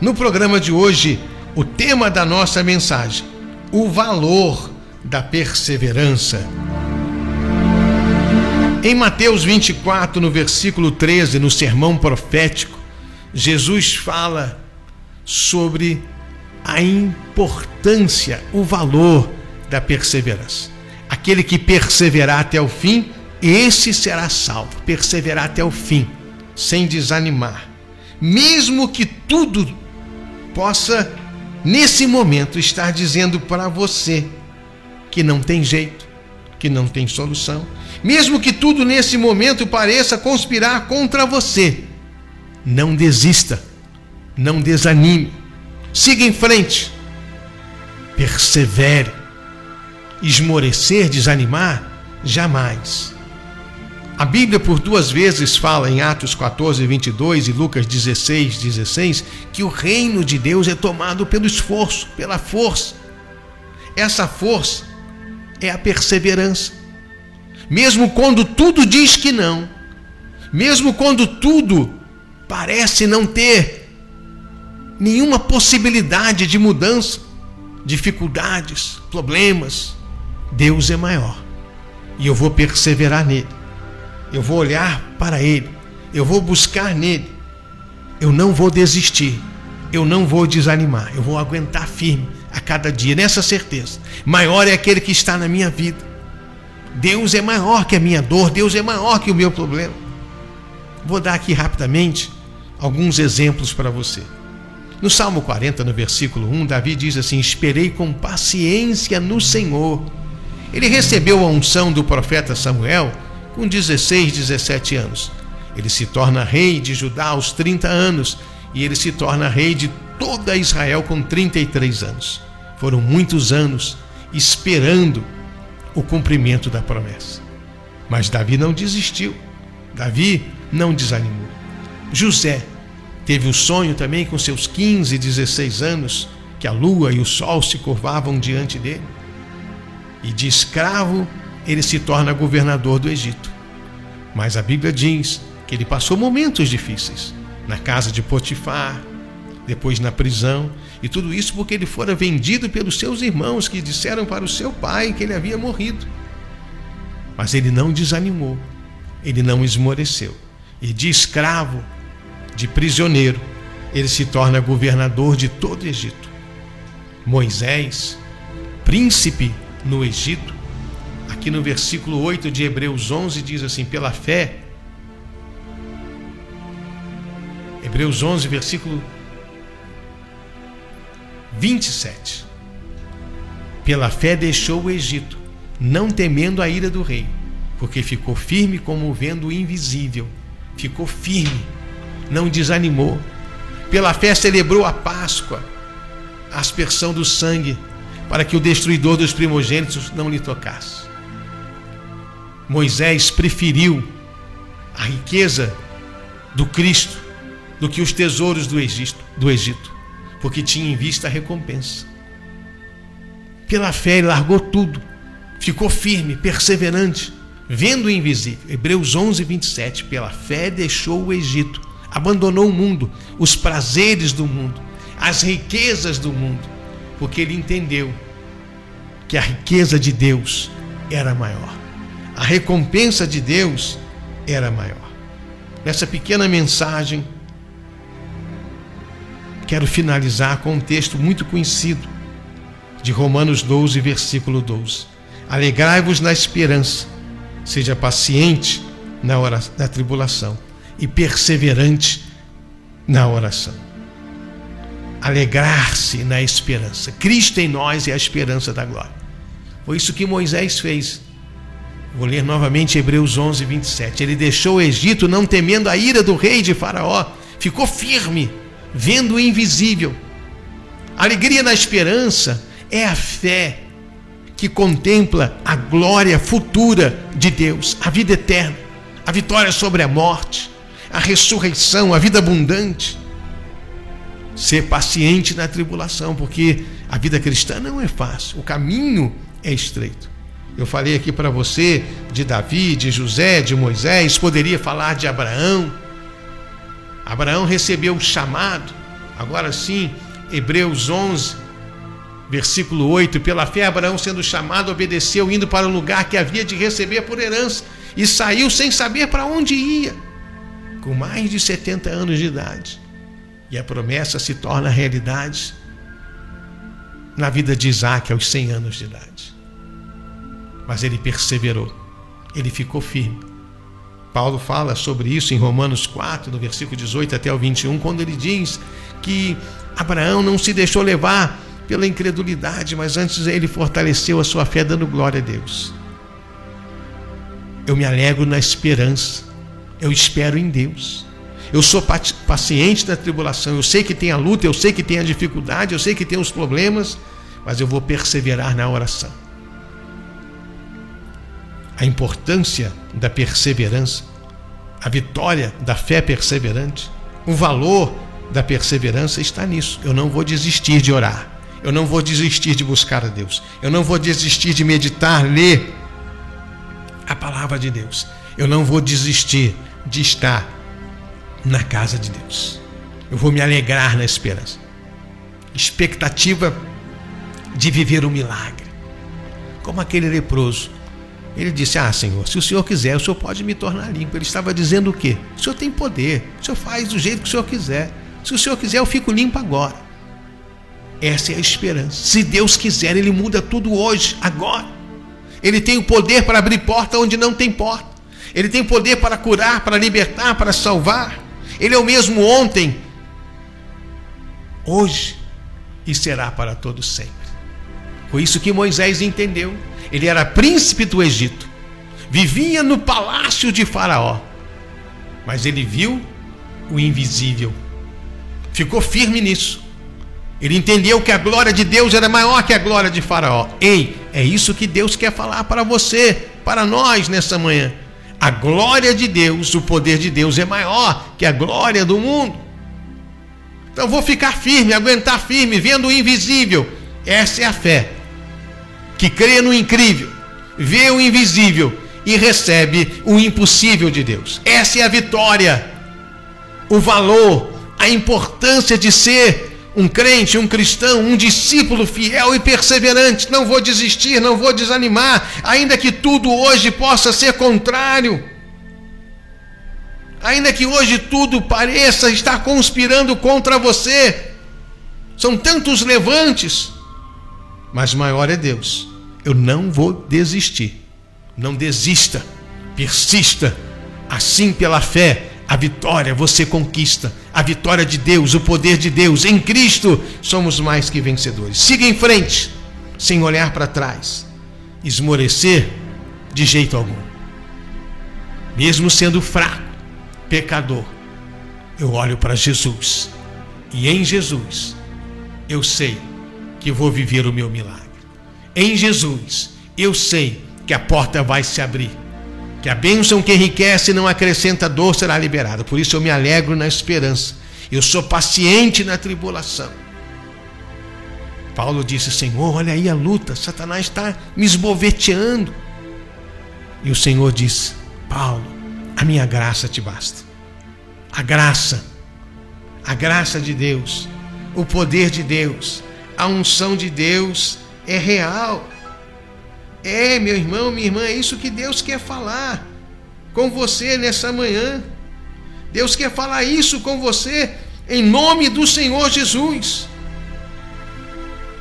No programa de hoje, o tema da nossa mensagem: o valor da perseverança. Em Mateus 24, no versículo 13, no sermão profético, Jesus fala sobre a importância, o valor da perseverança. Aquele que perseverar até o fim, esse será salvo. Perseverar até o fim, sem desanimar. Mesmo que tudo possa, nesse momento, estar dizendo para você que não tem jeito, que não tem solução. Mesmo que tudo nesse momento pareça conspirar contra você, não desista, não desanime, siga em frente, persevere esmorecer, desanimar? Jamais. A Bíblia por duas vezes fala em Atos 14, 22 e Lucas 16, 16 que o reino de Deus é tomado pelo esforço, pela força. Essa força é a perseverança. Mesmo quando tudo diz que não, mesmo quando tudo parece não ter nenhuma possibilidade de mudança, dificuldades, problemas, Deus é maior. E eu vou perseverar nele. Eu vou olhar para ele. Eu vou buscar nele. Eu não vou desistir. Eu não vou desanimar. Eu vou aguentar firme a cada dia, nessa certeza. Maior é aquele que está na minha vida. Deus é maior que a minha dor. Deus é maior que o meu problema. Vou dar aqui rapidamente alguns exemplos para você. No Salmo 40, no versículo 1, Davi diz assim: Esperei com paciência no Senhor ele recebeu a unção do profeta Samuel com 16, 17 anos. Ele se torna rei de Judá aos 30 anos e ele se torna rei de toda Israel com 33 anos. Foram muitos anos esperando o cumprimento da promessa. Mas Davi não desistiu. Davi não desanimou. José teve o sonho também com seus 15, 16 anos que a lua e o sol se curvavam diante dele e de escravo ele se torna governador do Egito. Mas a Bíblia diz que ele passou momentos difíceis na casa de Potifar, depois na prisão, e tudo isso porque ele fora vendido pelos seus irmãos que disseram para o seu pai que ele havia morrido. Mas ele não desanimou, ele não esmoreceu. E de escravo, de prisioneiro, ele se torna governador de todo o Egito. Moisés, príncipe no Egito. Aqui no versículo 8 de Hebreus 11 diz assim: pela fé. Hebreus 11, versículo 27. Pela fé deixou o Egito, não temendo a ira do rei, porque ficou firme como vendo o invisível. Ficou firme, não desanimou. Pela fé celebrou a Páscoa, a aspersão do sangue para que o destruidor dos primogênitos não lhe tocasse. Moisés preferiu a riqueza do Cristo do que os tesouros do Egito, do Egito, porque tinha em vista a recompensa. Pela fé ele largou tudo, ficou firme, perseverante, vendo o invisível. Hebreus 11, 27. Pela fé deixou o Egito, abandonou o mundo, os prazeres do mundo, as riquezas do mundo porque ele entendeu que a riqueza de Deus era maior, a recompensa de Deus era maior. Nessa pequena mensagem, quero finalizar com um texto muito conhecido de Romanos 12, versículo 12. Alegrai-vos na esperança, seja paciente na, hora, na tribulação e perseverante na oração alegrar-se na esperança. Cristo em nós é a esperança da glória. Foi isso que Moisés fez. Vou ler novamente Hebreus 11, 27. Ele deixou o Egito não temendo a ira do rei de Faraó, ficou firme, vendo o invisível. alegria na esperança é a fé que contempla a glória futura de Deus, a vida eterna, a vitória sobre a morte, a ressurreição, a vida abundante ser paciente na tribulação, porque a vida cristã não é fácil, o caminho é estreito. Eu falei aqui para você de Davi, de José, de Moisés, poderia falar de Abraão. Abraão recebeu o chamado, Agora sim, Hebreus 11, versículo 8: Pela fé, Abraão, sendo chamado, obedeceu, indo para o lugar que havia de receber por herança, e saiu sem saber para onde ia, com mais de 70 anos de idade. E a promessa se torna realidade na vida de Isaac aos 100 anos de idade. Mas ele perseverou, ele ficou firme. Paulo fala sobre isso em Romanos 4, no versículo 18 até o 21, quando ele diz que Abraão não se deixou levar pela incredulidade, mas antes ele fortaleceu a sua fé dando glória a Deus. Eu me alegro na esperança, eu espero em Deus. Eu sou paciente na tribulação, eu sei que tem a luta, eu sei que tem a dificuldade, eu sei que tem os problemas, mas eu vou perseverar na oração. A importância da perseverança, a vitória da fé perseverante, o valor da perseverança está nisso. Eu não vou desistir de orar. Eu não vou desistir de buscar a Deus. Eu não vou desistir de meditar, ler a palavra de Deus. Eu não vou desistir de estar na casa de Deus. Eu vou me alegrar na esperança. Expectativa de viver um milagre. Como aquele leproso. Ele disse: Ah, Senhor, se o Senhor quiser, o Senhor pode me tornar limpo. Ele estava dizendo o quê? O Senhor tem poder. O Senhor faz do jeito que o Senhor quiser. Se o Senhor quiser, eu fico limpo agora. Essa é a esperança. Se Deus quiser, Ele muda tudo hoje, agora. Ele tem o poder para abrir porta onde não tem porta. Ele tem poder para curar, para libertar, para salvar. Ele é o mesmo ontem, hoje e será para todos sempre. Foi isso que Moisés entendeu. Ele era príncipe do Egito, vivia no palácio de Faraó, mas ele viu o invisível, ficou firme nisso. Ele entendeu que a glória de Deus era maior que a glória de Faraó. Ei, é isso que Deus quer falar para você, para nós nessa manhã. A glória de Deus, o poder de Deus é maior que a glória do mundo. Então vou ficar firme, aguentar firme, vendo o invisível. Essa é a fé que crê no incrível, vê o invisível e recebe o impossível de Deus. Essa é a vitória, o valor, a importância de ser um crente, um cristão, um discípulo fiel e perseverante. Não vou desistir, não vou desanimar, ainda que tudo hoje possa ser contrário. Ainda que hoje tudo pareça estar conspirando contra você. São tantos levantes, mas maior é Deus. Eu não vou desistir. Não desista, persista, assim pela fé a vitória você conquista. A vitória de Deus, o poder de Deus. Em Cristo somos mais que vencedores. Siga em frente, sem olhar para trás. Esmorecer de jeito algum. Mesmo sendo fraco, pecador, eu olho para Jesus. E em Jesus eu sei que vou viver o meu milagre. Em Jesus eu sei que a porta vai se abrir que a bênção que enriquece e não acrescenta dor será liberada. Por isso eu me alegro na esperança. Eu sou paciente na tribulação. Paulo disse: Senhor, olha aí a luta, Satanás está me esboveteando. E o Senhor disse: Paulo, a minha graça te basta. A graça, a graça de Deus, o poder de Deus, a unção de Deus é real. É, meu irmão, minha irmã, é isso que Deus quer falar com você nessa manhã. Deus quer falar isso com você em nome do Senhor Jesus.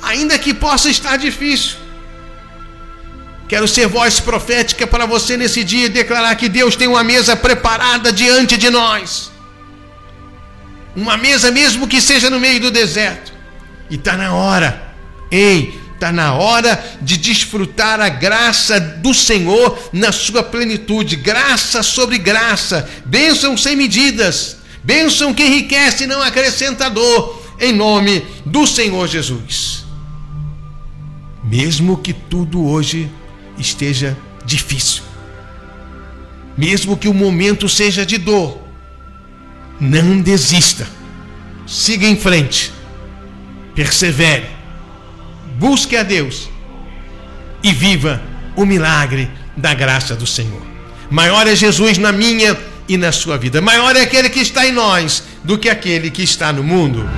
Ainda que possa estar difícil. Quero ser voz profética para você nesse dia e declarar que Deus tem uma mesa preparada diante de nós. Uma mesa, mesmo que seja no meio do deserto. E está na hora. Ei, Está na hora de desfrutar a graça do Senhor na sua plenitude. Graça sobre graça. Bênção sem medidas. Bênção que enriquece e não acrescenta dor. Em nome do Senhor Jesus. Mesmo que tudo hoje esteja difícil. Mesmo que o momento seja de dor. Não desista. Siga em frente. Persevere busque a Deus e viva o milagre da graça do Senhor. Maior é Jesus na minha e na sua vida. Maior é aquele que está em nós do que aquele que está no mundo.